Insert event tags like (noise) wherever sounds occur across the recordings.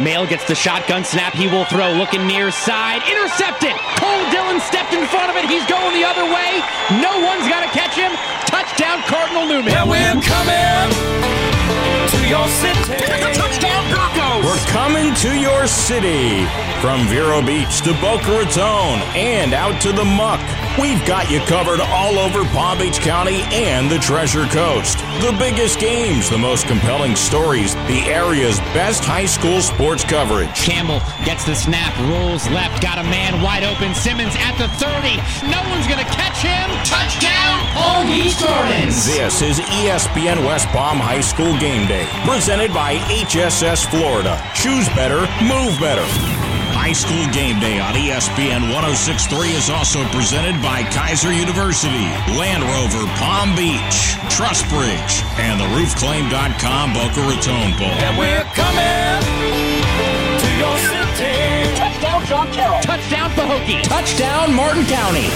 Mail gets the shotgun snap. He will throw. Looking near side. Intercepted. Cole Dillon stepped in front of it. He's going the other way. No one's got to catch him. Touchdown, Cardinal Newman. Yeah, we're coming to your city. Touchdown, Broncos. We're coming to your city. From Vero Beach to Boca Raton and out to the muck. We've got you covered all over Palm Beach County and the Treasure Coast. The biggest games, the most compelling stories, the area's best high school sports coverage. Campbell gets the snap, rolls left, got a man wide open. Simmons at the 30. No one's going to catch him. Touchdown, Palm Beach Gardens. This is ESPN West Palm High School Game Day, presented by HSS Florida. Choose better, move better. High School Game Day on ESPN 1063 is also presented by Keiser University, Land Rover Palm Beach, Trustbridge, and the roofclaim.com Boca Raton Bowl. And we're coming to your city. Touchdown, John Carroll. Touchdown, Pahokee. Touchdown, Martin County.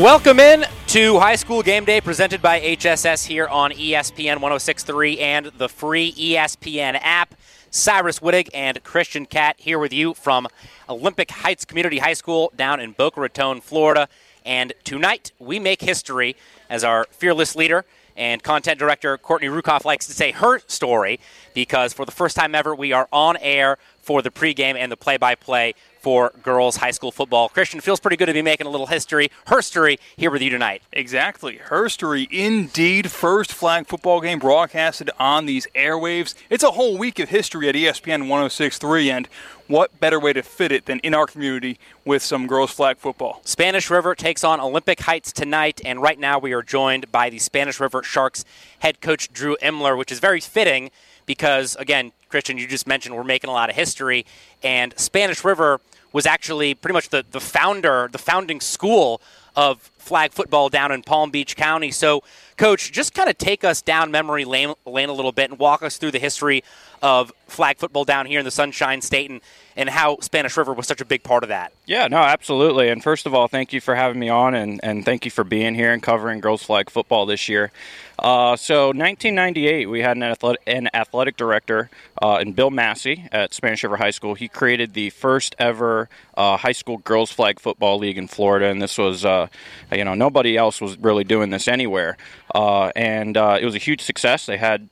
Welcome in to High School Game Day presented by HSS here on ESPN 1063 and the free ESPN app. Cyrus Wittig and Christian Cat here with you from Olympic Heights Community High School down in Boca Raton, Florida. And tonight we make history as our fearless leader and content director Courtney Rukoff likes to say her story because for the first time ever we are on air for the pregame and the play-by-play for girls high school football. Christian feels pretty good to be making a little history, her story here with you tonight. Exactly. Herstory, indeed, first flag football game broadcasted on these airwaves. It's a whole week of history at ESPN 1063, and what better way to fit it than in our community with some girls flag football? Spanish River takes on Olympic Heights tonight, and right now we are joined by the Spanish River Sharks head coach Drew Emler, which is very fitting because, again, Christian, you just mentioned we're making a lot of history, and Spanish River was actually pretty much the, the founder, the founding school of flag football down in Palm Beach County. So, Coach, just kind of take us down memory lane, lane a little bit and walk us through the history of flag football down here in the Sunshine State and, and how Spanish River was such a big part of that. Yeah, no, absolutely. And first of all, thank you for having me on, and, and thank you for being here and covering girls flag football this year. Uh, so, 1998, we had an athletic, an athletic director uh, in Bill Massey at Spanish River High School. He created the first ever uh, high school girls flag football league in Florida, and this was, uh, you know, nobody else was really doing this anywhere. Uh, and uh, it was a huge success. They had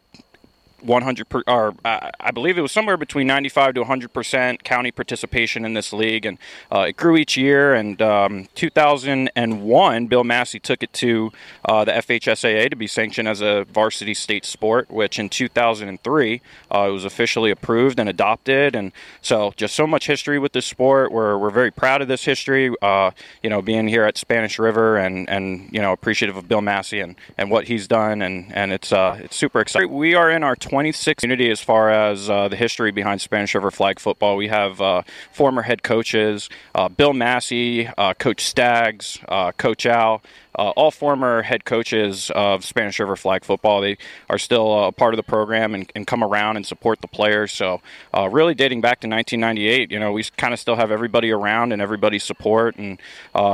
100 per, or uh, I believe it was somewhere between 95 to 100 percent county participation in this league, and uh, it grew each year. And um, 2001, Bill Massey took it to uh, the FHSAA to be sanctioned as a varsity state sport, which in 2003 uh, it was officially approved and adopted. And so, just so much history with this sport. We're we're very proud of this history. Uh, you know, being here at Spanish River and and you know appreciative of Bill Massey and, and what he's done, and and it's uh, it's super exciting. We are in our 26th community as far as uh, the history behind Spanish River flag football. We have uh, former head coaches, uh, Bill Massey, uh, Coach Staggs, uh, Coach Al, all former head coaches of Spanish River flag football. They are still a part of the program and, and come around and support the players. So, really dating back to 1998, you know, we kind of still have everybody around and everybody's support. And,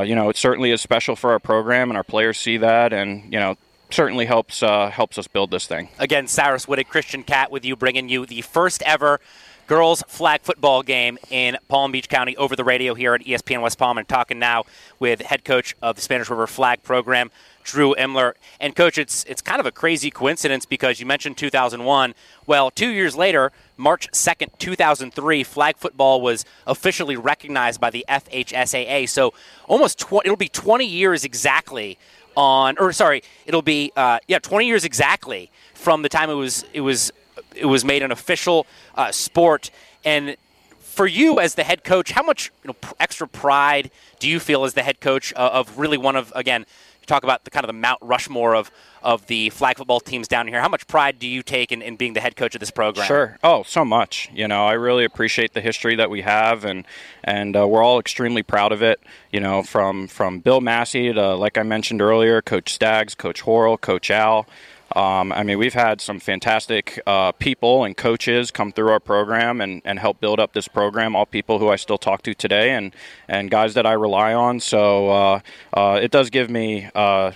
you know, it certainly is special for our program, and our players see that. And, you know, certainly helps uh, helps us build this thing. Again, Cyrus Wittig, Christian Cat with you, bringing you the first ever girls flag football game in Palm Beach County over the radio here at ESPN West Palm. And talking now with head coach of the Spanish River flag program, Drew Emler. And coach, it's it's kind of a crazy coincidence because you mentioned 2001. Well, two years later, March 2nd, 2003, flag football was officially recognized by the FHSAA. So almost tw- it'll be 20 years exactly on, or sorry, it'll be uh, yeah, 20 years exactly from the time it was it was it was made an official uh, sport. And for you as the head coach, how much you know, extra pride do you feel as the head coach uh, of really one of again? Talk about the kind of the Mount Rushmore of of the flag football teams down here. How much pride do you take in, in being the head coach of this program? Sure. Oh, so much. You know, I really appreciate the history that we have, and and uh, we're all extremely proud of it. You know, from from Bill Massey to, like I mentioned earlier, Coach Staggs, Coach Horrell, Coach Al. Um, I mean, we've had some fantastic uh, people and coaches come through our program and, and help build up this program. All people who I still talk to today, and and guys that I rely on. So uh, uh, it does give me uh,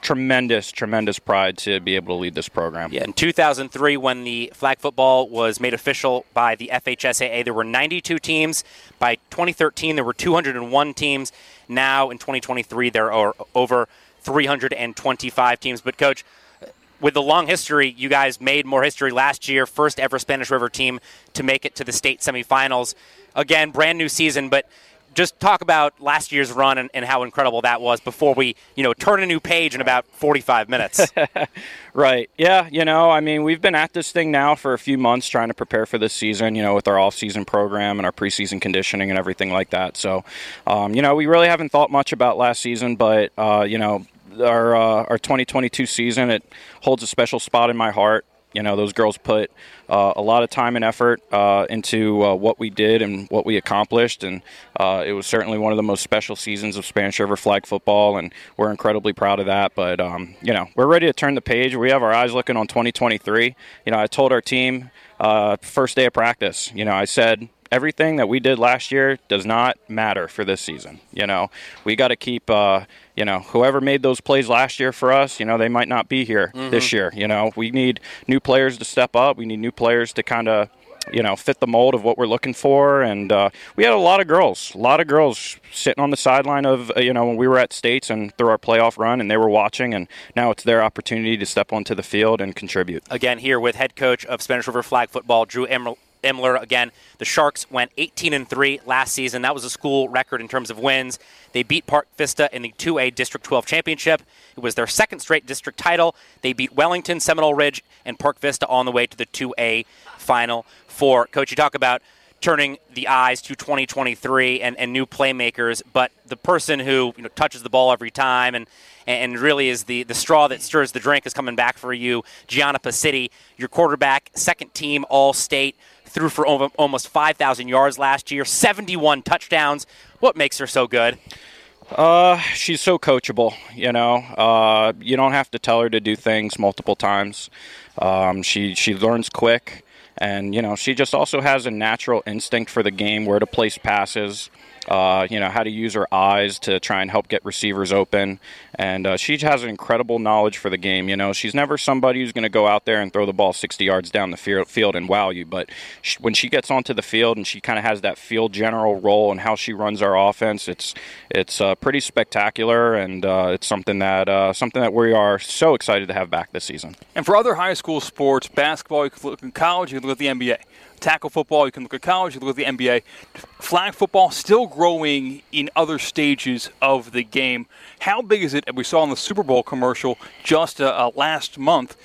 tremendous, tremendous pride to be able to lead this program. Yeah, in 2003, when the flag football was made official by the FHSAA, there were 92 teams. By 2013, there were 201 teams. Now, in 2023, there are over 325 teams. But, Coach, with the long history, you guys made more history last year. First ever Spanish River team to make it to the state semifinals. Again, brand new season, but just talk about last year's run and, and, how incredible that was before we, you know, turn a new page in about 45 minutes. (laughs) right. Yeah. You know, I mean, we've been at this thing now for a few months trying to prepare for this season, you know, with our off-season program and our preseason conditioning and everything like that. So, um, you know, we really haven't thought much about last season, but, uh, you know, our, uh, our 2022 season, it holds a special spot in my heart. You know, those girls put uh, a lot of time and effort uh, into uh, what we did and what we accomplished, and uh, it was certainly one of the most special seasons of Spanish River flag football, and we're incredibly proud of that. But um, you know, we're ready to turn the page. We have our eyes looking on 2023. You know, I told our team uh, first day of practice. You know, I said everything that we did last year does not matter for this season. You know, we got to keep, uh, you know, whoever made those plays last year for us, you know, they might not be here mm-hmm. this year. You know, we need new players to step up. We need new players to kind of, you know, fit the mold of what we're looking for. And uh, we had a lot of girls, a lot of girls sitting on the sideline of, uh, you know, when we were at States and through our playoff run, and they were watching. And now it's their opportunity to step onto the field and contribute. Again, here with head coach of Spanish River Flag Football, Drew Emerald. Imler. Again, the Sharks went 18 and 3 last season. That was a school record in terms of wins. They beat Park Vista in the 2A District 12 championship. It was their second straight district title. They beat Wellington, Seminole Ridge, and Park Vista on the way to the 2A final four. Coach, you talk about turning the eyes to 2023 and, and new playmakers, but the person who you know, touches the ball every time and and really is the, the straw that stirs the drink is coming back for you. Gianna Pacitti, your quarterback, second team All State, threw for almost 5,000 yards last year, 71 touchdowns. What makes her so good? Uh, she's so coachable. You know, uh, you don't have to tell her to do things multiple times. Um, she she learns quick, and you know, she just also has a natural instinct for the game, where to place passes uh, you know, how to use her eyes to try and help get receivers open. And uh, she has an incredible knowledge for the game. You know, she's never somebody who's going to go out there and throw the ball 60 yards down the field and wow you. But she, when she gets onto the field and she kind of has that field general role and how she runs our offense, it's it's uh, pretty spectacular, and uh, it's something that uh, something that we are so excited to have back this season. And for other high school sports, basketball, you can look in college, you can look at the NBA tackle football, you can look at college, you look at the NBA. Flag football still growing in other stages of the game. How big is it? And we saw in the Super Bowl commercial just uh, uh, last month.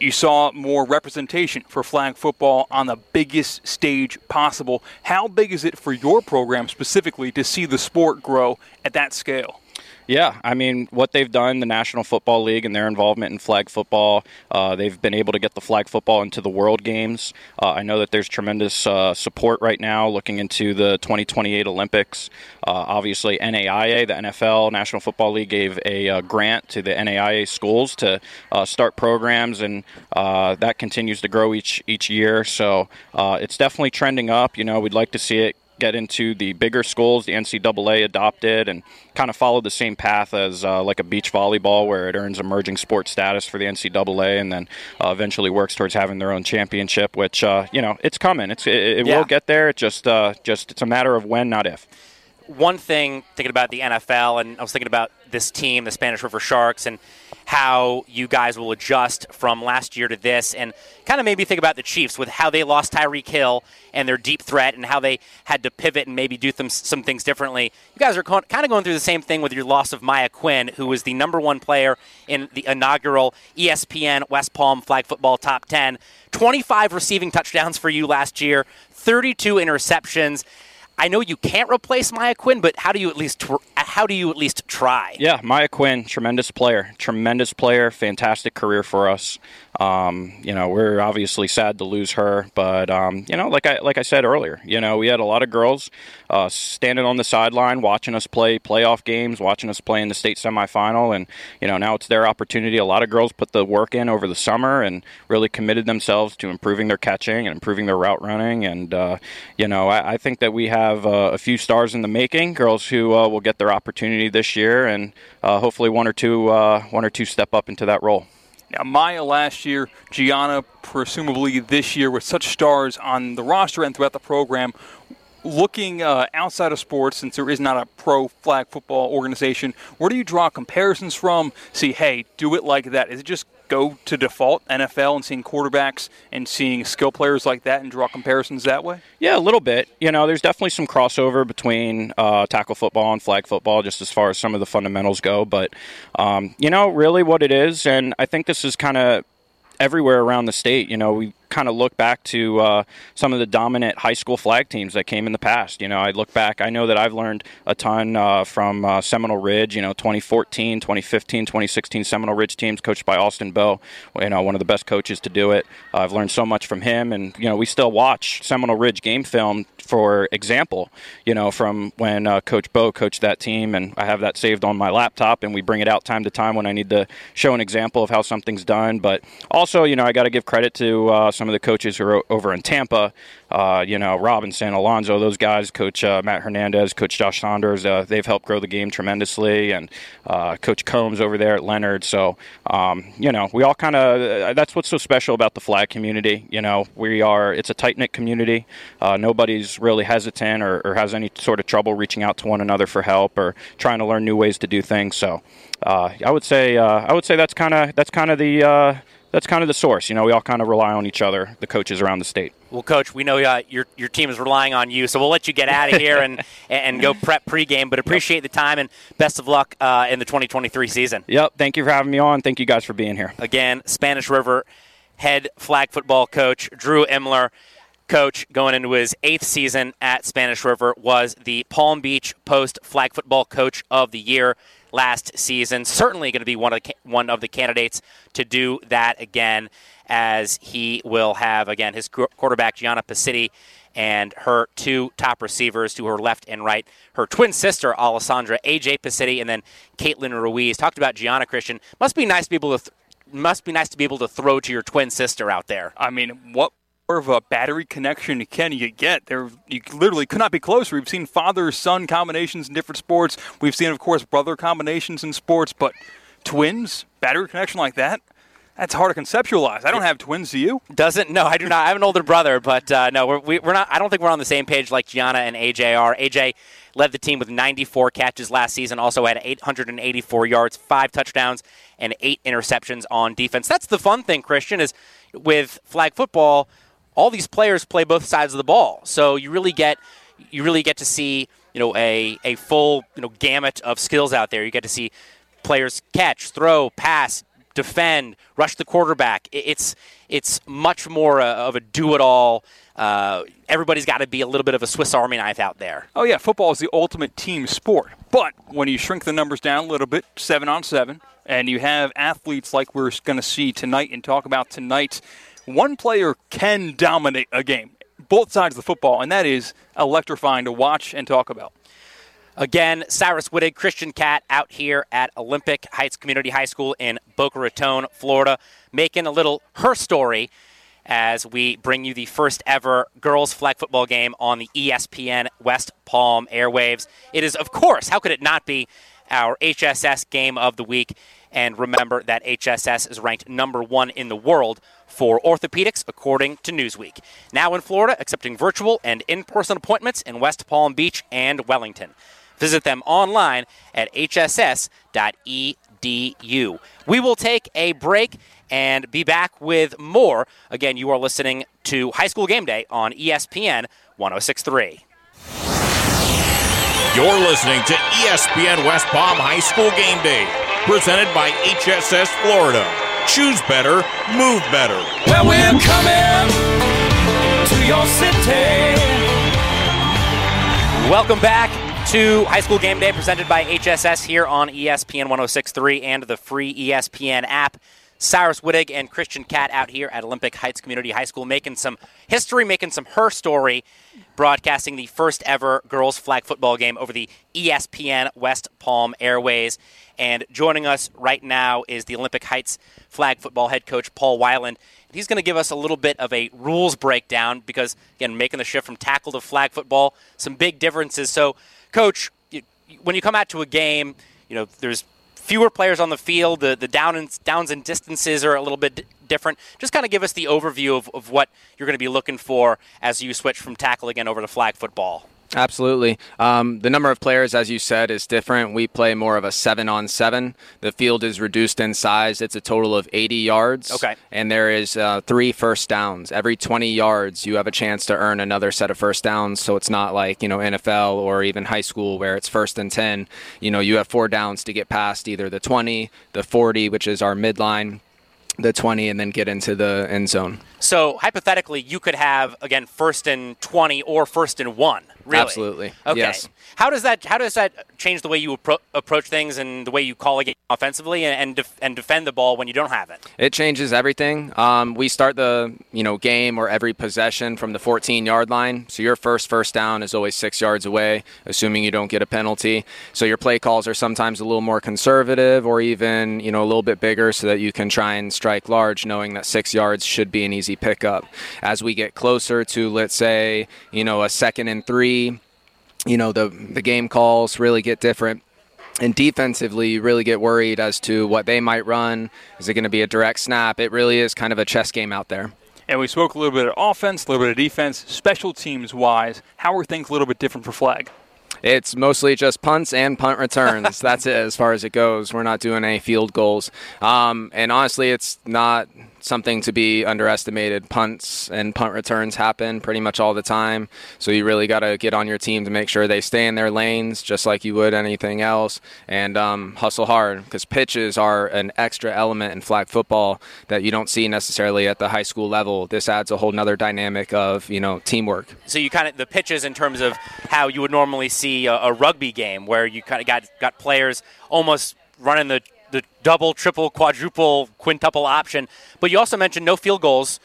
You saw more representation for flag football on the biggest stage possible. How big is it for your program specifically to see the sport grow at that scale? Yeah, I mean, what they've done, the National Football League and their involvement in flag football, uh, they've been able to get the flag football into the World Games. Uh, I know that there's tremendous uh, support right now looking into the 2028 Olympics. Uh, obviously, NAIA, the NFL, National Football League, gave a uh, grant to the NAIA schools to uh, start programs, and that continues to grow each each year. So it's definitely trending up. You know, we'd like to see it get into the bigger schools the NCAA adopted and kind of followed the same path as uh, like a beach volleyball, where it earns emerging sport status for the NCAA and then uh, eventually works towards having their own championship. Which uh, you know, it's coming. It's it, it yeah. will get there. It just uh, just it's a matter of when, not if. One thing thinking about the NFL, and I was thinking about this team, the Spanish River Sharks, and how you guys will adjust from last year to this, and kind of made me think about the Chiefs with how they lost Tyreek Hill and their deep threat, and how they had to pivot and maybe do some, some things differently. You guys are kind of going through the same thing with your loss of Maya Quinn, who was the number one player in the inaugural ESPN West Palm Flag Football Top 10. 25 receiving touchdowns for you last year, 32 interceptions. I know you can't replace Maya Quinn, but how do you at least how do you at least try? Yeah, Maya Quinn, tremendous player, tremendous player, fantastic career for us. Um, you know, we're obviously sad to lose her, but um, you know, like I like I said earlier, you know, we had a lot of girls uh, standing on the sideline watching us play playoff games, watching us play in the state semifinal, and you know, now it's their opportunity. A lot of girls put the work in over the summer and really committed themselves to improving their catching and improving their route running, and uh, you know, I, I think that we have have uh, a few stars in the making, girls who uh, will get their opportunity this year, and uh, hopefully one or two uh, one or two step up into that role. Now, Maya last year, Gianna presumably this year with such stars on the roster and throughout the program. Looking uh, outside of sports, since there is not a pro flag football organization, where do you draw comparisons from? See, hey, do it like that. Is it just go to default NFL and seeing quarterbacks and seeing skill players like that and draw comparisons that way? Yeah, a little bit. You know, there's definitely some crossover between uh, tackle football and flag football, just as far as some of the fundamentals go. But, um, you know, really what it is, and I think this is kind of everywhere around the state. You know, we kind of look back to uh, some of the dominant high school flag teams that came in the past. You know, I look back, I know that I've learned a ton uh, from uh, Seminole Ridge, you know, 2014, 2015, 2016 Seminole Ridge teams coached by Austin Bow, you know, one of the best coaches to do it. I've learned so much from him, and, you know, we still watch Seminole Ridge game film, for example, you know, from when uh, Coach Bow coached that team, and I have that saved on my laptop, and we bring it out time to time when I need to show an example of how something's done. But also, you know, I got to give credit to uh, some of the coaches who are over in Tampa, uh, you know, Robinson, Alonso, those guys, Coach uh, Matt Hernandez, Coach Josh Saunders, uh, they've helped grow the game tremendously, and uh, Coach Combs over there at Lennard. So, um, you know, we all kind of, that's what's so special about the flag community. You know, we are, it's a tight knit community. Uh, nobody's really hesitant or, or, has any sort of trouble reaching out to one another for help or trying to learn new ways to do things. So, I would say, I would say that's kind of, that's kind of the, that's kind of the source. You know, we all kind of rely on each other, the coaches around the state. Well, coach, we know uh, your your team is relying on you, so we'll let you get out of (laughs) here and and go prep pregame. But appreciate the time and best of luck uh, in the 2023 season. Yep. Thank you for having me on. Thank you guys for being here. Again, Spanish River head flag football coach Drew Imler. Coach going into his eighth season at Spanish River was the Palm Beach Post Flag Football Coach of the Year last season. Certainly going to be one of the, one of the candidates to do that again, as he will have again his quarterback Gianna Pacitti and her two top receivers to her left and right, her twin sister Alessandra AJ Pacitti, and then Caitlin Ruiz. Talked about Gianna Christian. Must be nice to be able to. Th- must be nice to be able to throw to your twin sister out there. I mean, what more of a battery connection can you get? There, you literally could not be closer. We've seen father-son combinations in different sports. We've seen, of course, brother combinations in sports, but twins, battery connection like that. That's hard to conceptualize. I don't have twins. Do you? Doesn't? No, I do not. I have an older brother, but uh, no, we're, we, are not. I don't think we're on the same page like Gianna and AJ are. AJ led the team with 94 catches last season. Also had 884 yards, five touchdowns, and eight interceptions on defense. That's the fun thing, Christian, is with flag football all these players play both sides of the ball. So you really get you really get to see you know a, a full you know gamut of skills out there. You get to see players catch, throw, pass, defend, rush the quarterback. It's it's much more of a do it all. Uh, everybody's got to be a little bit of a Swiss Army knife out there. Oh yeah, football is the ultimate team sport. But when you shrink the numbers down a little bit, seven on seven, and you have athletes like we're going to see tonight and talk about tonight one player can dominate a game, both sides of the football, and that is electrifying to watch and talk about. Again, Cyrus Wittig, Christian Cat, out here at Olympic Heights Community High School in Boca Raton, Florida, making a little her story as we bring you the first ever girls flag football game on the ESPN West Palm airwaves. It is, of course, how could it not be our HSS game of the week? And remember that HSS is ranked number one in the world for orthopedics, according to Newsweek. Now in Florida, accepting virtual and in person appointments in West Palm Beach and Wellington. Visit them online at hss.edu. We will take a break and be back with more. Again, you are listening to High School Game Day on ESPN 1063. You're listening to ESPN West Palm High School Game Day, presented by HSS Florida. Choose better, move better. Well, we're coming to your city. Welcome back to High School Game Day presented by HSS here on ESPN 1063 and the free ESPN app. Cyrus Wittig and Christian Cat out here at Olympic Heights Community High School making some history, making some her story, broadcasting the first ever girls flag football game over the ESPN West Palm Airways. And joining us right now is the Olympic Heights flag football head coach Paul Weiland. He's going to give us a little bit of a rules breakdown because, again, making the shift from tackle to flag football, some big differences. So, Coach, when you come out to a game, you know, there's fewer players on the field. The, the down and, downs and distances are a little bit d- different. Just kind of give us the overview of, of what you're going to be looking for as you switch from tackle again over to flag football. Absolutely. Um, the number of players, as you said, is different. We play more of a seven on seven. The field is reduced in size. It's a total of 80 yards. Okay. And there is uh, three first downs. Every 20 yards, you have a chance to earn another set of first downs. So it's not like, you know, NFL or even high school where it's first and 10. You know, you have four downs to get past either the 20, the 40, which is our midline, the 20, and then get into the end zone. So hypothetically, you could have again first and twenty or first and one. Really? Absolutely. Okay. Yes. How does that How does that change the way you appro- approach things and the way you call a game offensively and and, def- and defend the ball when you don't have it? It changes everything. Um, we start the you know game or every possession from the 14 yard line. So your first first down is always six yards away, assuming you don't get a penalty. So your play calls are sometimes a little more conservative or even you know a little bit bigger, so that you can try and strike large, knowing that six yards should be an easy pickup. As we get closer to let's say you know a second and three, you know the the game calls really get different. And defensively, you really get worried as to what they might run. Is it going to be a direct snap? It really is kind of a chess game out there. And we spoke a little bit of offense, a little bit of defense, special teams wise. How are things a little bit different for flag? It's mostly just punts and punt returns. (laughs) That's it as far as it goes. We're not doing any field goals. Um, and honestly, it's not something to be underestimated. Punts and punt returns happen pretty much all the time. So you really got to get on your team to make sure they stay in their lanes just like you would anything else and um, hustle hard because pitches are an extra element in flag football that you don't see necessarily at the high school level. This adds a whole nother dynamic of, you know, teamwork. So you kind of the pitches in terms of how you would normally see a, a rugby game where you kind of got got players almost running the the double, triple, quadruple, quintuple option. But you also mentioned no field goals,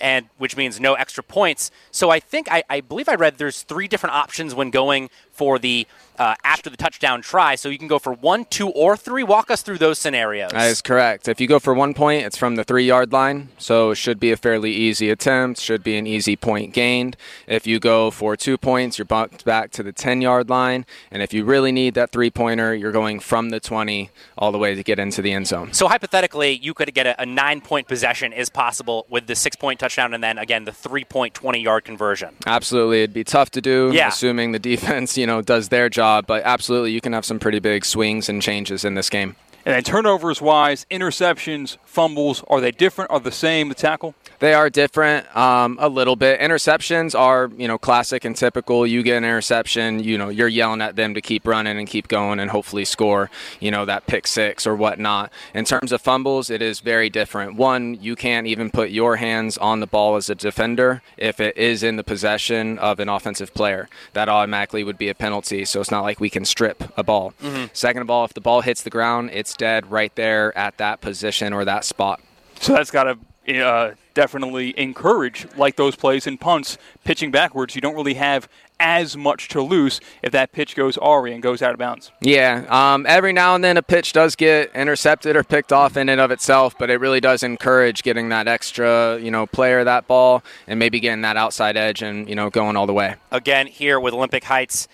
and which means no extra points. So I think I, I believe I read there's three different options when going for the uh, after the touchdown try. So you can go for one, two, or three. Walk us through those scenarios. That is correct. If you go for one point, it's from the three yard line, so it should be a fairly easy attempt, should be an easy point gained. If you go for two points, you're bumped back to the 10 yard line. And if you really need that three pointer, you're going from the 20 all the way to get into the end zone. So hypothetically, you could get a, a nine-point possession is possible with the six-point touchdown, and then again the three-point, twenty-yard conversion. Absolutely. It'd be tough to do, Yeah. assuming the defense, you know, does their job, but absolutely you can have some pretty big swings and changes in this game. And then turnovers wise, interceptions, fumbles, are they different? Are the same, the tackle? They are different um, a little bit. Interceptions are, you know, classic and typical. You get an interception, you know, you're yelling at them to keep running and keep going and hopefully score, you know, that pick six or whatnot. In terms of fumbles, it is very different. One, you can't even put your hands on the ball as a defender if it is in the possession of an offensive player. That automatically would be a penalty. So it's not like we can strip a ball. Second of all, if the ball hits the ground, it's dead right there at that position or that spot. So that's got to uh, definitely encourage, like those plays in punts, pitching backwards. You don't really have as much to lose if that pitch goes awry and goes out of bounds. Yeah, um, every now and then a pitch does get intercepted or picked off in and of itself, but it really does encourage getting that extra, you know, player that ball and maybe getting that outside edge and you know going all the way. Again, here with Olympic Heights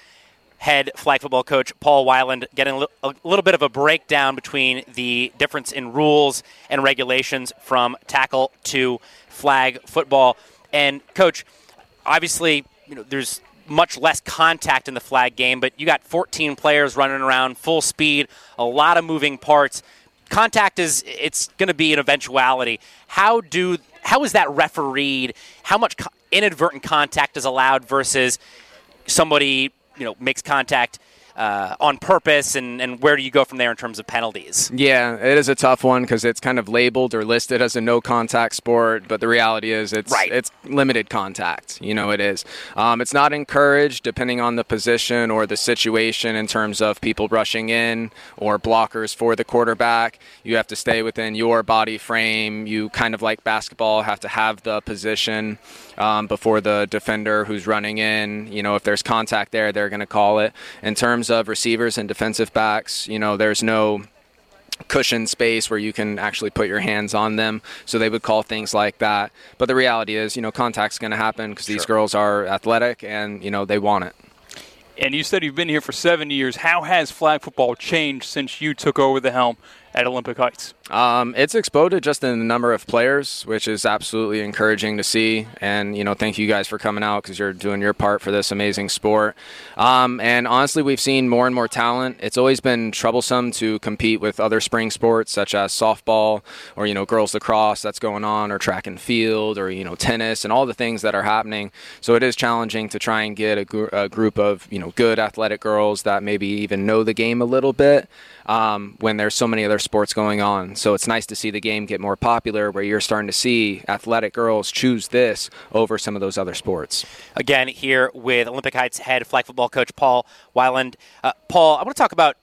head flag football coach Paul Weiland, getting a little bit of a breakdown between the difference in rules and regulations from tackle to flag football. And coach, obviously, you know, there's much less contact in the flag game, but you got 14 players running around full speed, a lot of moving parts. Contact is it's going to be an eventuality. How do how is that refereed? How much inadvertent contact is allowed versus somebody you know makes contact uh, on purpose, and, and where do you go from there in terms of penalties? Yeah, it is a tough one because it's kind of labeled or listed as a no contact sport, but the reality is it's Right. it's limited contact. You know, it is. Um, it's not encouraged depending on the position or the situation in terms of people rushing in or blockers for the quarterback. You have to stay within your body frame. You kind of like basketball have to have the position um, before the defender who's running in. You know, if there's contact there, they're going to call it. In terms of receivers and defensive backs, you know, there's no cushion space where you can actually put your hands on them. So they would call things like that. But the reality is, you know, contact's going to happen because these girls are athletic and you know they want it. And you said you've been here for seven years. How has flag football changed since you took over the helm at Olympic Heights? Um, it's exploded just in the number of players, which is absolutely encouraging to see. And you know, thank you guys for coming out because you're doing your part for this amazing sport. Um, and honestly, we've seen more and more talent. It's always been troublesome to compete with other spring sports such as softball or you know girls lacrosse that's going on, or track and field, or you know tennis, and all the things that are happening. So it is challenging to try and get a, gr- a group of you know good athletic girls that maybe even know the game a little bit um, when there's so many other sports going on. So it's nice to see the game get more popular where you're starting to see athletic girls choose this over some of those other sports. Again, here with Olympic Heights head flag football coach Paul Weiland. Uh, Paul, I want to talk about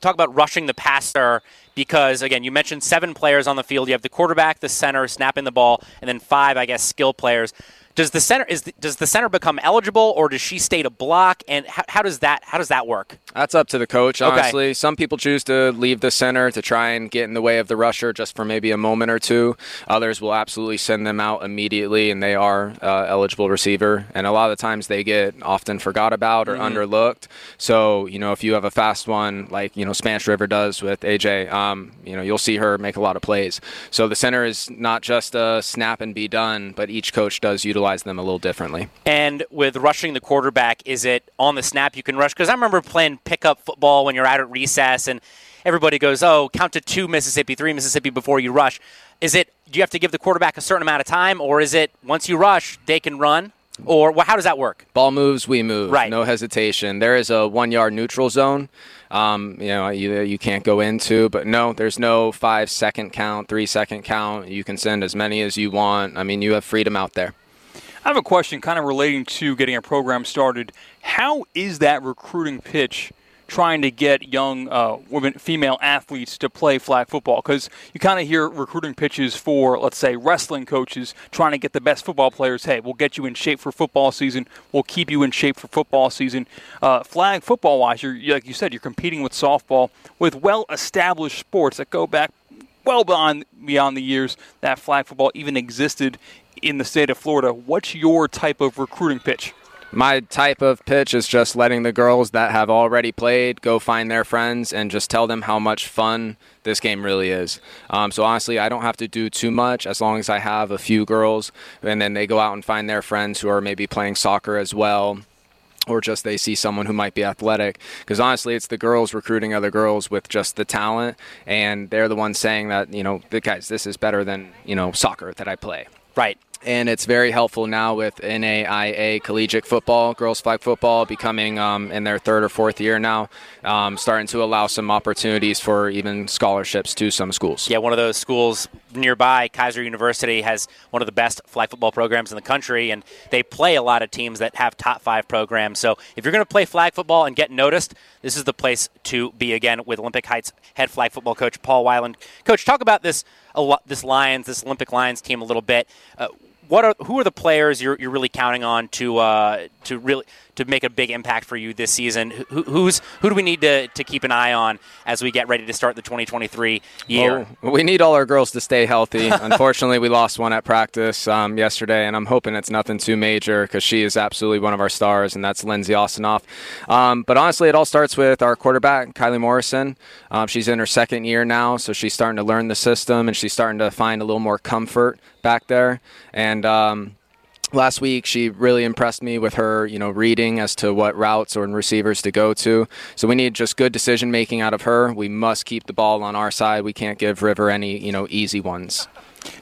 talk about rushing the passer because again, you mentioned seven players on the field. You have the quarterback, the center, snapping the ball, and then five, I guess, skill players. Does the center is the, does the center become eligible, or does she stay to block? And how, how does that how does that work? That's up to the coach, Okay. honestly. Some people choose to leave the center to try and get in the way of the rusher just for maybe a moment or two. Others will absolutely send them out immediately, and they are uh, eligible receiver. And a lot of the times they get often forgot about or underlooked. So you know, if you have a fast one like you know Spanish River does with AJ, um, you know you'll see her make a lot of plays. So the center is not just a snap and be done, but each coach does utilize them a little differently. And with rushing the quarterback, is it on the snap you can rush? Because I remember playing pickup football when you're out at recess and everybody goes, "Oh, count to two Mississippi, three Mississippi before you rush." Is it? Do you have to give the quarterback a certain amount of time, or is it once you rush they can run? Or well, how does that work? Ball moves, we move. Right. No hesitation. There is a one yard neutral zone. Um, you know, you, you can't go into, but no, there's no five second count, three second count. You can send as many as you want. I mean, you have freedom out there. I have a question kind of relating to getting a program started. How is that recruiting pitch trying to get young uh, women, female athletes to play flag football? Because you kind of hear recruiting pitches for, let's say, wrestling coaches trying to get the best football players. Hey, we'll get you in shape for football season. We'll keep you in shape for football season. Uh, flag football wise, like you said, you're competing with softball with well-established sports that go back well beyond beyond the years that flag football even existed in the state of Florida. What's your type of recruiting pitch? My type of pitch is just letting the girls that have already played go find their friends and just tell them how much fun this game really is. Um, so honestly, I don't have to do too much as long as I have a few girls, and then they go out and find their friends who are maybe playing soccer as well. Or just they see someone who might be athletic. Because honestly, it's the girls recruiting other girls with just the talent, and they're the ones saying that, you know, guys, this is better than, you know, soccer that I play Right. And it's very helpful now with NAIA collegiate football, girls flag football, becoming um, in their third or fourth year now, um, starting to allow some opportunities for even scholarships to some schools. Yeah, one of those schools nearby, Keiser University, has one of the best flag football programs in the country, and they play a lot of teams that have top five programs. So if you're going to play flag football and get noticed, this is the place to be again with Olympic Heights head flag football coach Paul Weiland. Coach, talk about this this Lions, this Olympic Lions team a little bit. Uh, what are who are the players you're, you're really counting on to uh, to really to make a big impact for you this season? Who, who's who do we need to, to keep an eye on as we get ready to start the 2023 year? We need all our girls to stay healthy. (laughs) Unfortunately, we lost one at practice um, yesterday, and I'm hoping it's nothing too major because she is absolutely one of our stars, and that's Lindsay Ostinoff. Um, but honestly, it all starts with our quarterback, Kylie Morrison. Um, she's in her second year now, so she's starting to learn the system, and she's starting to find a little more comfort back there. And um, last week she really impressed me with her you know reading as to what routes or receivers to go to. So we need just good decision making out of her. We must keep the ball on our side. We can't give river any you know easy ones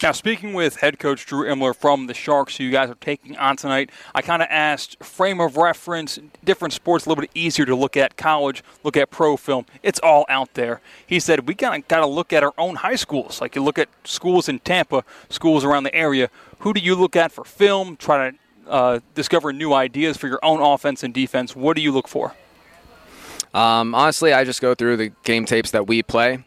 Now, speaking with head coach Drew Imler from the Sharks, who you guys are taking on tonight, I kind of asked frame of reference, different sports, a little bit easier to look at college, look at pro film. It's all out there. He said we kind of got to look at our own high schools. Like you look at schools in Tampa, schools around the area. Who do you look at for film? Try to uh, discover new ideas for your own offense and defense. What do you look for? um, honestly i just go through the game tapes that we play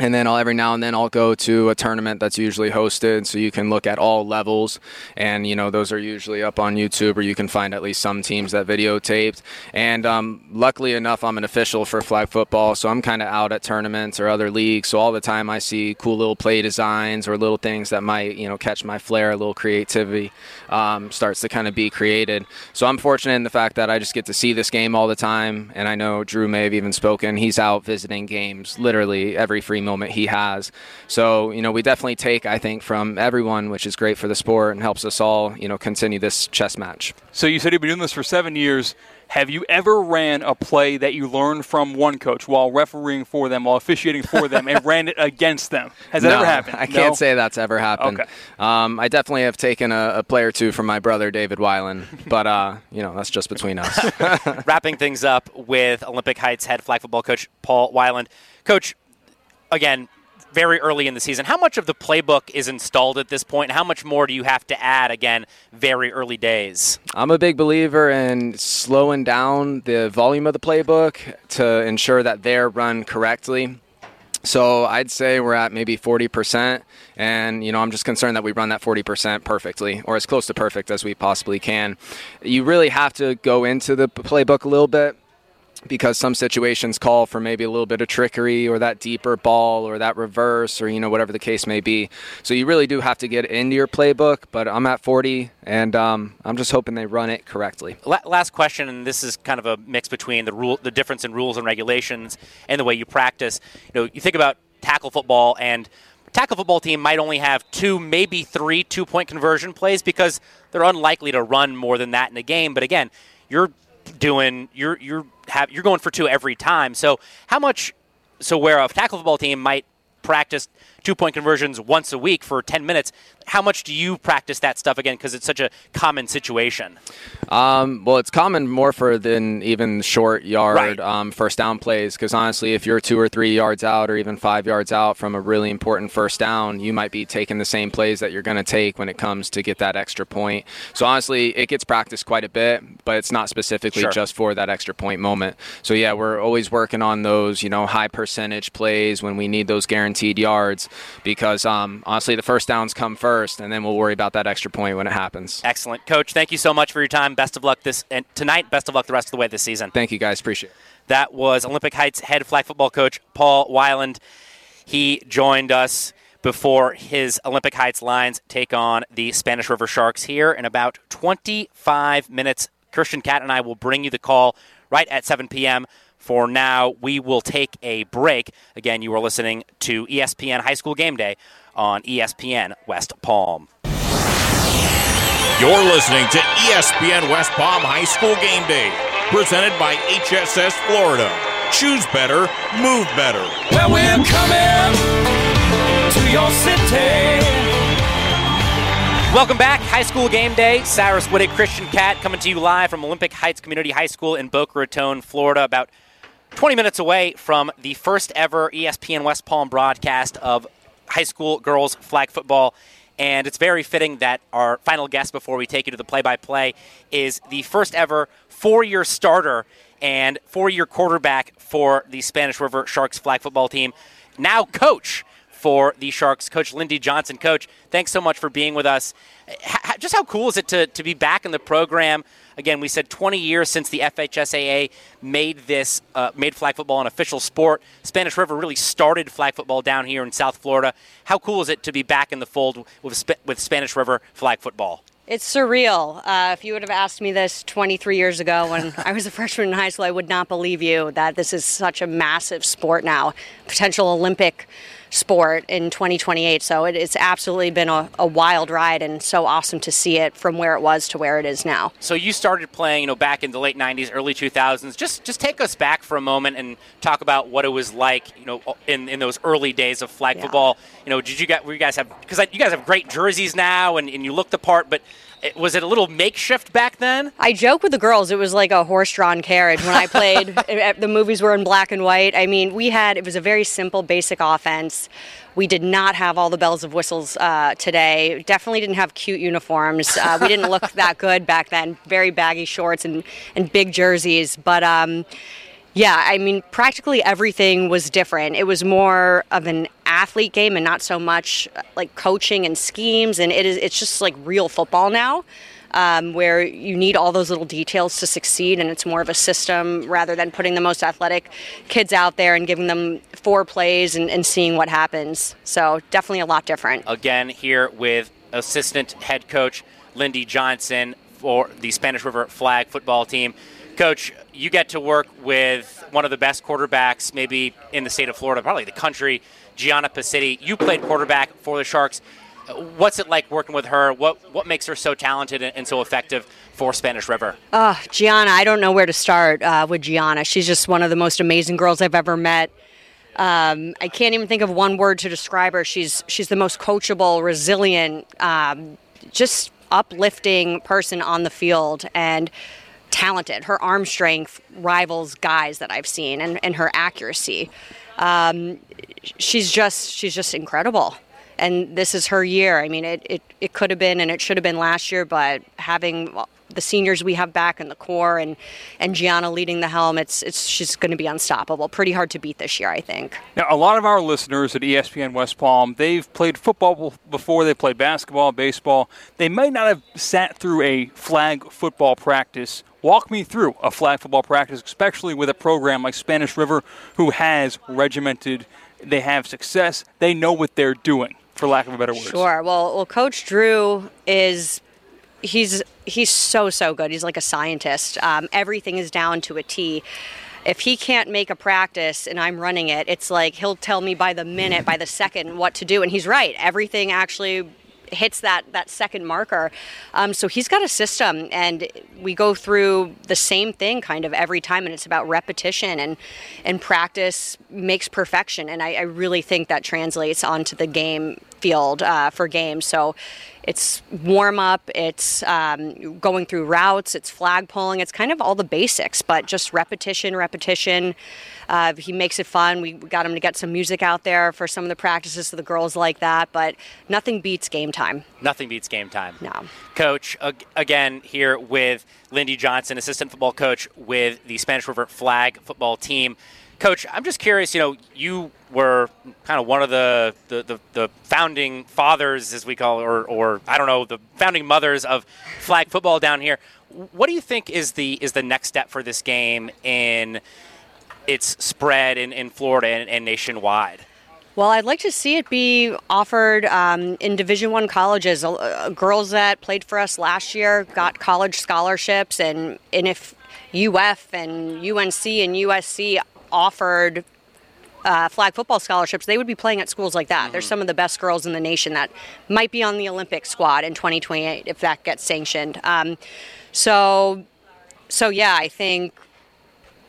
and then I'll, every now and then I'll go to a tournament that's usually hosted, so you can look at all levels, and you know those are usually up on YouTube, or you can find at least some teams that videotaped. And um, luckily enough, I'm an official for flag football, so I'm kind of out at tournaments or other leagues. So all the time I see cool little play designs or little things that might you know catch my flair, a little creativity um, starts to kind of be created. So I'm fortunate in the fact that I just get to see this game all the time, and I know Drew may have even spoken. He's out visiting games literally every free moment he has. So, you know, we definitely take, I think, from everyone, which is great for the sport and helps us all, you know, continue this chess match. So you said you've been doing this for seven years. Have you ever ran a play that you learned from one coach while refereeing for them, while officiating for them, and (laughs) ran it against them? Has that no, ever happened? I can't no? say that's ever happened. Okay. Um, I definitely have taken a, a, play or two from my brother David Weiland, but uh, you know that's just between us. (laughs) Wrapping things up with Olympic Heights head flag football coach Paul Weiland. Coach, again, very early in the season. How much of the playbook is installed at this point? How much more do you have to add, again, very early days? I'm a big believer in slowing down the volume of the playbook to ensure that they're run correctly. So I'd say we're at maybe 40%, and you know I'm just concerned that we run that 40% perfectly, or as close to perfect as we possibly can. You really have to go into the playbook a little bit because some situations call for maybe a little bit of trickery or that deeper ball or that reverse or you know whatever the case may be. So you really do have to get into your playbook but i'm at 40 and um, i'm just hoping they run it correctly. Last question and this is kind of a mix between the rule the difference in rules and regulations and the way you practice. You know you think about tackle football and tackle football team might only have two maybe three two point conversion plays because they're unlikely to run more than that in a game. But again you're doing you're you're have you're going for two every time. So how much? So where a tackle football team might practice two point conversions once a week for 10 minutes. How much do you practice that stuff again? Because it's such a common situation. Um, well, it's common more for than even short yard right. um, first down plays. Because honestly, if you're two or three yards out or even five yards out from a really important first down, you might be taking the same plays that you're going to take when it comes to get that extra point. So honestly, it gets practiced quite a bit, but it's not specifically sure. just for that extra point moment. So yeah, we're always working on those, you know, high percentage plays when we need those guaranteed yards because um, honestly, the first downs come first, and then we'll worry about that extra point when it happens. Excellent, Coach. Thank you so much for your time. Best of luck this and tonight. Best of luck the rest of the way this season. Thank you, guys. Appreciate it. That was Olympic Heights head flag football coach Paul Weiland. He joined us before his Olympic Heights Lions take on the Spanish River Sharks here in about 25 minutes. Christian Cat and I will bring you the call right at 7 p.m. For now, we will take a break. Again, you are listening to ESPN High School Game Day on ESPN West Palm. You're listening to ESPN West Palm High School Game Day, presented by HSS Florida. Choose better, move better. Well, we're coming to your city. Welcome back, High School Game Day. Cyrus Wittig, Christian Cat, coming to you live from Olympic Heights Community High School in Boca Raton, Florida. About 20 minutes away from the first ever ESPN West Palm broadcast of high school girls flag football. And it's very fitting that our final guest before we take you to the play by play is the first ever four year starter and four year quarterback for the Spanish River Sharks flag football team, now coach for the Sharks, Coach Lindy Johnson. Coach, thanks so much for being with us. H- just how cool is it to, to be back in the program? Again, we said 20 years since the FHSAA made this, uh, made flag football an official sport. Spanish River really started flag football down here in South Florida. How cool is it to be back in the fold with, with Spanish River flag football? It's surreal. Uh, if you would have asked me this 23 years ago when (laughs) I was a freshman in high school, I would not believe you that this is such a massive sport now, potential Olympic sport in 2028. So it, it's absolutely been a, a, wild ride and so awesome to see it from where it was to where it is now. So you started playing, you know, back in the late 90s, early 2000s. Just just take us back for a moment and talk about what it was like, you know, in, in those early days of flag yeah. football. You know, did you guys, you guys have because you guys have great jerseys now and, and you look the part, but was it a little makeshift back then? I joke with the girls. It was like a horse-drawn carriage when I played. (laughs) the movies were in black and white. I mean, we had it was a very simple, basic offense. We did not have all the bells of whistles uh, today. Definitely didn't have cute uniforms. Uh, we didn't look (laughs) that good back then. Very baggy shorts and and big jerseys, but. Um, Yeah, I mean, practically everything was different. It was more of an athlete game and not so much uh, like coaching and schemes. And it is, it's just like real football now, um, where you need all those little details to succeed. And it's more of a system rather than putting the most athletic kids out there and giving them four plays and, and seeing what happens. So definitely a lot different. Again, here with assistant head coach Lindy Johnson for the Spanish River flag football team. Coach, you get to work with one of the best quarterbacks, maybe in the state of Florida, probably the country, Gianna Pacitti. You played quarterback for the Sharks. What's it like working with her? What what makes her so talented and, so effective for Spanish River? Uh, Gianna, I don't know where to start uh, with Gianna. She's just one of the most amazing girls I've ever met. Um, I can't even think of one word to describe her. She's she's the most coachable, resilient, um, just uplifting person on the field, and talented. Her arm strength rivals guys that I've seen, and, and her accuracy. Um, she's just she's just incredible. And this is her year. I mean, it, it, it could have been and it should have been last year, but having the seniors we have back in the core and, and Gianna leading the helm, it's, it's she's going to be unstoppable. Pretty hard to beat this year, I think. Now, a lot of our listeners at ESPN West Palm, they've played football before, they played basketball, baseball. They might not have sat through a flag football practice. Walk me through a flag football practice, especially with a program like Spanish River, who has regimented, they have success, they know what they're doing, for lack of a better word. Sure. Well, well, Coach Drew is he's he's so so good. He's like a scientist. Um, everything is down to a T. If he can't make a practice and I'm running it, it's like he'll tell me by the minute, by the second, what to do, and he's right. Everything actually hits that that second marker. Um, so he's got a system, and we go through the same thing kind of every time, and it's about repetition and and practice makes perfection. And I, I really think that translates onto the game field uh, for games. So it's warm up, it's um, going through routes, it's flag pulling, it's kind of all the basics, but just repetition, repetition. Uh, he makes it fun. We got him to get some music out there for some of the practices so the girls like that, but nothing beats game time. Nothing beats game time. No. Coach, again, here with Lindy Johnson, assistant football coach with the Spanish River flag football team. Coach, I'm just curious, you know, you were kind of one of the, the, the, the founding fathers, as we call it, or, or I don't know, the founding mothers of flag football down here. What do you think is the is the next step for this game in its spread in, in Florida and, and nationwide? Well, I'd like to see it be offered um, in Division One colleges. Uh, girls that played for us last year got college scholarships, and and if UF and UNC and USC offered uh, flag football scholarships, they would be playing at schools like that. They're some of the best girls in the nation that might be on the Olympic squad in 2028 if that gets sanctioned. Um, so, so yeah, I think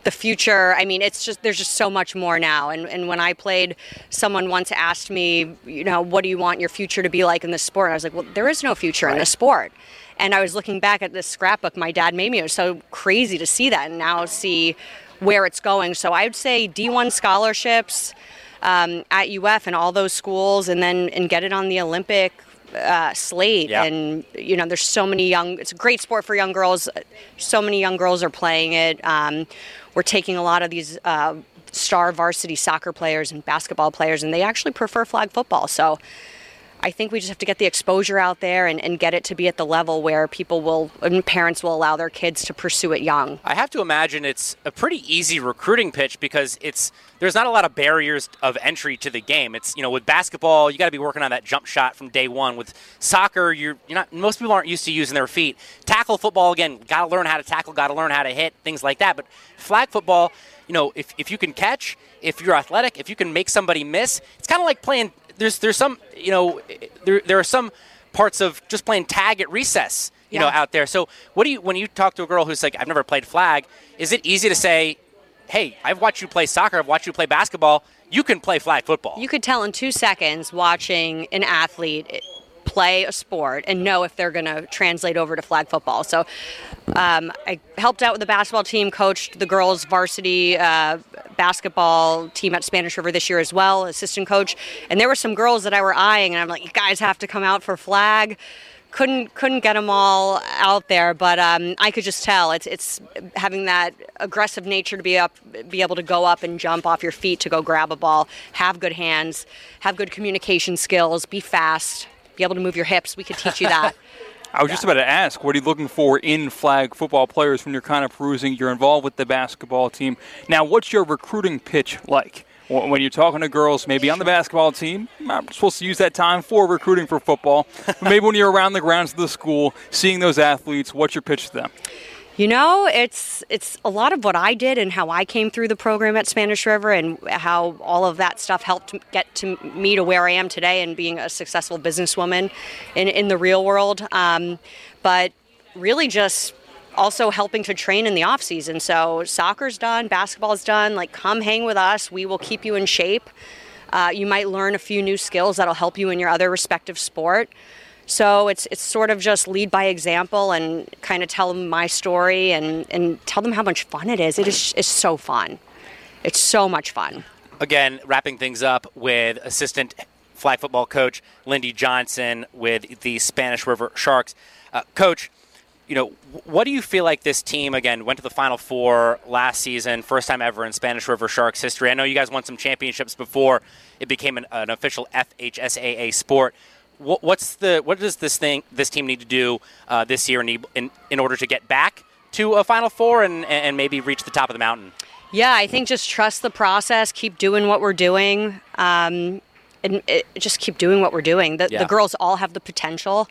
the future i mean it's just there's just so much more now. And, and when i played someone once asked me you know what do you want your future to be like in the sport? And i was like well there is no future in the sport. And i was looking back at this scrapbook my dad made me. It was so crazy to see that and now see where it's going. So i would say d1 scholarships um, at uf and all those schools and then and get it on the olympic uh, slate. Yeah. and you know there's so many young it's a great sport for young girls. So many young girls are playing it. Um, we're taking a lot of these uh, star varsity soccer players and basketball players and they actually prefer flag football. So I think we just have to get the exposure out there and, and get it to be at the level where people will and parents will allow their kids to pursue it young. I have to imagine it's a pretty easy recruiting pitch because it's there's not a lot of barriers of entry to the game. It's you know with basketball you got to be working on that jump shot from day one. With soccer you're you're not most people aren't used to using their feet. Tackle football again got to learn how to tackle, got to learn how to hit things like that. But flag football, you know if if you can catch, if you're athletic, if you can make somebody miss, it's kind of like playing. There's there's some you know there there are some parts of just playing tag at recess you know out there. So what do you when you talk to a girl who's like I've never played flag, is it easy to say, "Hey, I've watched you play soccer, I've watched you play basketball, you can play flag football." You could tell in two seconds watching an athlete play a sport and know if they're going to translate over to flag football. So um, I helped out with the basketball team, coached the girls' varsity uh, basketball team at Spanish River this year as well, assistant coach. And there were some girls that I were eyeing, and I'm like, you guys have to come out for flag. couldn't couldn't get them all out there, but um, I could just tell it's it's having that aggressive nature to be up, be able to go up and jump off your feet to go grab a ball, have good hands, have good communication skills, be fast, be able to move your hips. We could teach you that. (laughs) I was just about to ask, what are you looking for in flag football players when you're kind of perusing? You're involved with the basketball team. Now, what's your recruiting pitch like? When you're talking to girls, maybe on the basketball team, I'm supposed to use that time for recruiting for football. (laughs) maybe when you're around the grounds of the school, seeing those athletes, what's your pitch to them? You know, it's it's a lot of what I did and how I came through the program at Spanish River and how all of that stuff helped get to me to where I am today and being a successful businesswoman in in the real world. Um, but really, just also helping to train in the off season. So soccer's done, basketball's done. Like, come hang with us. We will keep you in shape. Uh, you might learn a few new skills that'll help you in your other respective sport. So it's it's sort of just lead by example and kind of tell them my story and, and tell them how much fun it is. It is it's so fun. It's so much fun. Again, wrapping things up with assistant flag football coach Lindy Johnson with the Spanish River Sharks. Uh, coach, you know, what do you feel like this team again went to the Final Four last season, first time ever in Spanish River Sharks history? I know you guys won some championships before it became an, an official FHSAA sport what, what's the what does this thing this team need to do uh, this year in, in in order to get back to a Final Four and and maybe reach the top of the mountain? Yeah, I think just trust the process, keep doing what we're doing, um, and it, just keep doing what we're doing. The, yeah. the, girls all have the potential,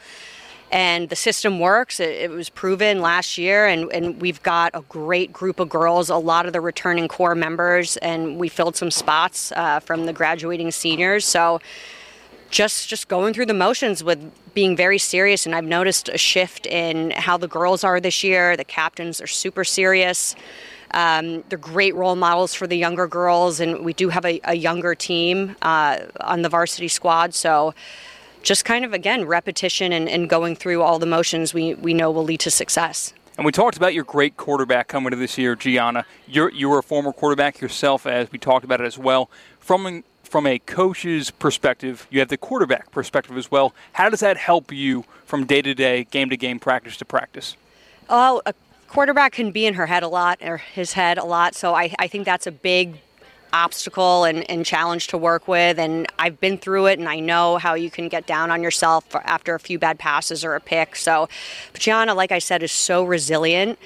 and the system works. It, it, was proven last year, and, and we've got a great group of girls, a lot of the returning core members, and we filled some spots uh, from the graduating seniors. So just just going through the motions with being very serious and I've noticed a shift in how the girls are this year. The captains are super serious. Um, they're great role models for the younger girls, and we do have a, a younger team uh, on the varsity squad. So, just kind of again repetition and, and going through all the motions we, we know will lead to success. And we talked about your great quarterback coming to this year, Gianna. You're, you were a former quarterback yourself, as we talked about it as well. From from a coach's perspective, you have the quarterback perspective as well. How does that help you from day to day, game to game, practice to practice? A quarterback can be in her head a lot, or his head a lot. So I, I think that's a big obstacle and, and challenge to work with. And I've been through it, and I know how you can get down on yourself after a few bad passes or a pick. So, Gianna, like I said, is so resilient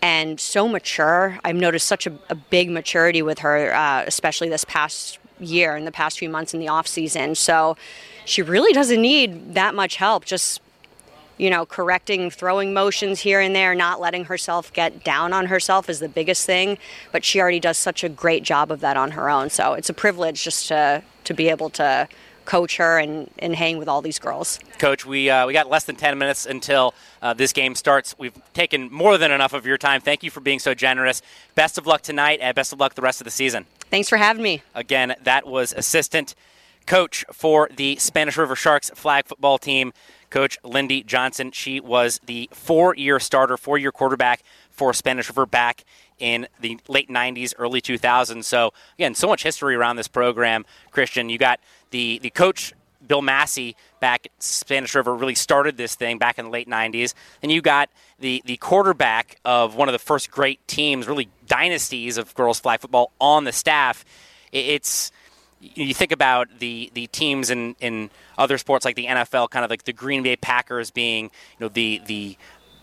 and so mature. I've noticed such a, a big maturity with her, uh, especially this past year in the past few months in the off season. So she really doesn't need that much help. Just you know, correcting throwing motions here and there, not letting herself get down on herself is the biggest thing. But she already does such a great job of that on her own. So it's a privilege just to to be able to coach her and, and hang with all these girls. Coach, we, uh, we got less than 10 minutes until uh, this game starts. We've taken more than enough of your time. Thank you for being so generous. Best of luck tonight and best of luck the rest of the season. Thanks for having me. Again, that was assistant coach for the Spanish River Sharks flag football team, Coach Lindy Johnson. She was the four year starter, four year quarterback for Spanish River back in the late 90s, early 2000s. So, again, so much history around this program, Christian. You got the, the coach, Bill Massey, back at Spanish River, really started this thing back in the late 90s. And you got the, the quarterback of one of the first great teams, really dynasties of girls flag football on the staff. It's you think about the the teams in, in other sports like the NFL, kind of like the Green Bay Packers being you know the the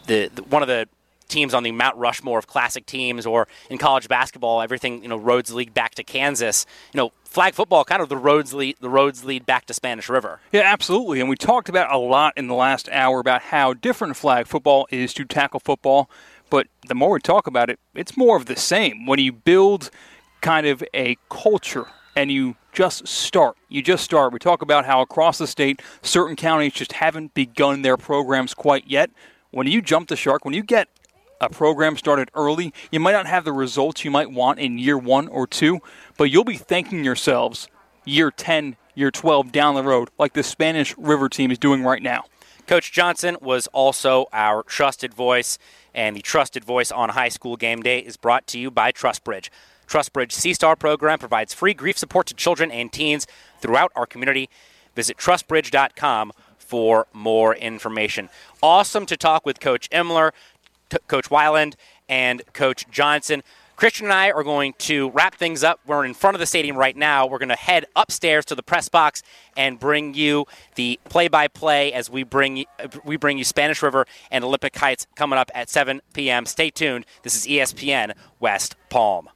the, the one of the teams on the Mount Rushmore of classic teams, or in college basketball, everything you know roads lead back to Kansas. You know, flag football, kind of the roads lead the roads lead back to Spanish River. Yeah, absolutely. And we talked about a lot in the last hour about how different flag football is to tackle football. But the more we talk about it, it's more of the same. When you build kind of a culture and you just start. You just start. We talk about how across the state, certain counties just haven't begun their programs quite yet. When you jump the shark, when you get a program started early, you might not have the results you might want in year one or two, but you'll be thanking yourselves year 10, year 12 down the road, like the Spanish River team is doing right now. Coach Johnson was also our trusted voice, and the trusted voice on high school game day is brought to you by TrustBridge. TrustBridge C-Star program provides free grief support to children and teens throughout our community. Visit trustbridge.com for more information. Awesome to talk with Coach Imler, Coach Weiland, and Coach Johnson. Christian and I are going to wrap things up. We're in front of the stadium right now. We're going to head upstairs to the press box and bring you the play-by-play as we bring we bring you Spanish River and Olympic Heights coming up at 7 p.m. Stay tuned. This is ESPN West Palm.